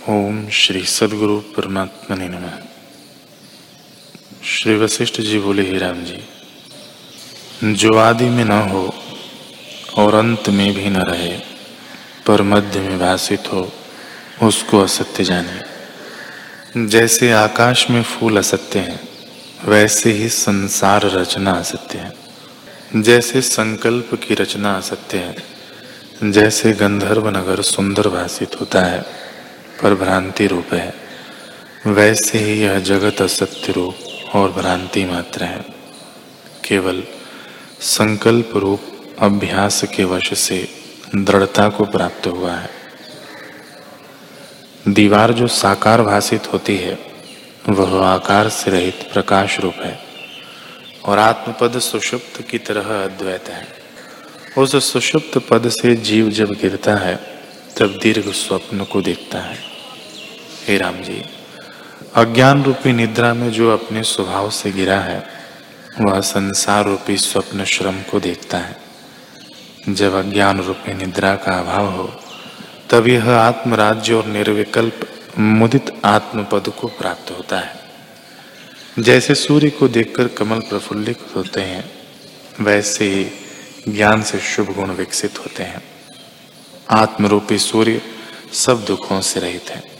ओम श्री सदगुरु परमात्मा ने नम। श्री वशिष्ठ जी बोले, ही राम जी, जो आदि में न हो और अंत में भी न रहे, पर मध्य में भाषित हो, उसको असत्य जाने। जैसे आकाश में फूल असत्य हैं, वैसे ही संसार रचना असत्य है। जैसे संकल्प की रचना असत्य है, जैसे गंधर्व नगर सुंदर भाषित होता है पर भ्रांति रूप है। वैसे ही यह जगत असत्य रूप और भ्रांति मात्र है। केवल संकल्प रूप अभ्यास के वश से दृढ़ता को प्राप्त हुआ है। दीवार जो साकार भाषित होती है, वह आकार से रहित प्रकाश रूप है और आत्मपद सुषुप्त की तरह अद्वैत है। उस सुषुप्त पद से जीव जब गिरता है, तब दीर्घ स्वप्न को देखता है। हे राम जी, अज्ञान रूपी निद्रा में जो अपने स्वभाव से गिरा है, वह संसार रूपी स्वप्न श्रम को देखता है। जब अज्ञान रूपी निद्रा का अभाव हो, तब यह आत्मराज्य और निर्विकल्प मुदित आत्म पद को प्राप्त होता है। जैसे सूर्य को देखकर कमल प्रफुल्लित होते हैं, वैसे ही ज्ञान से शुभ गुण विकसित होते हैं। आत्मरूपी सूर्य सब दुखों से रहित है।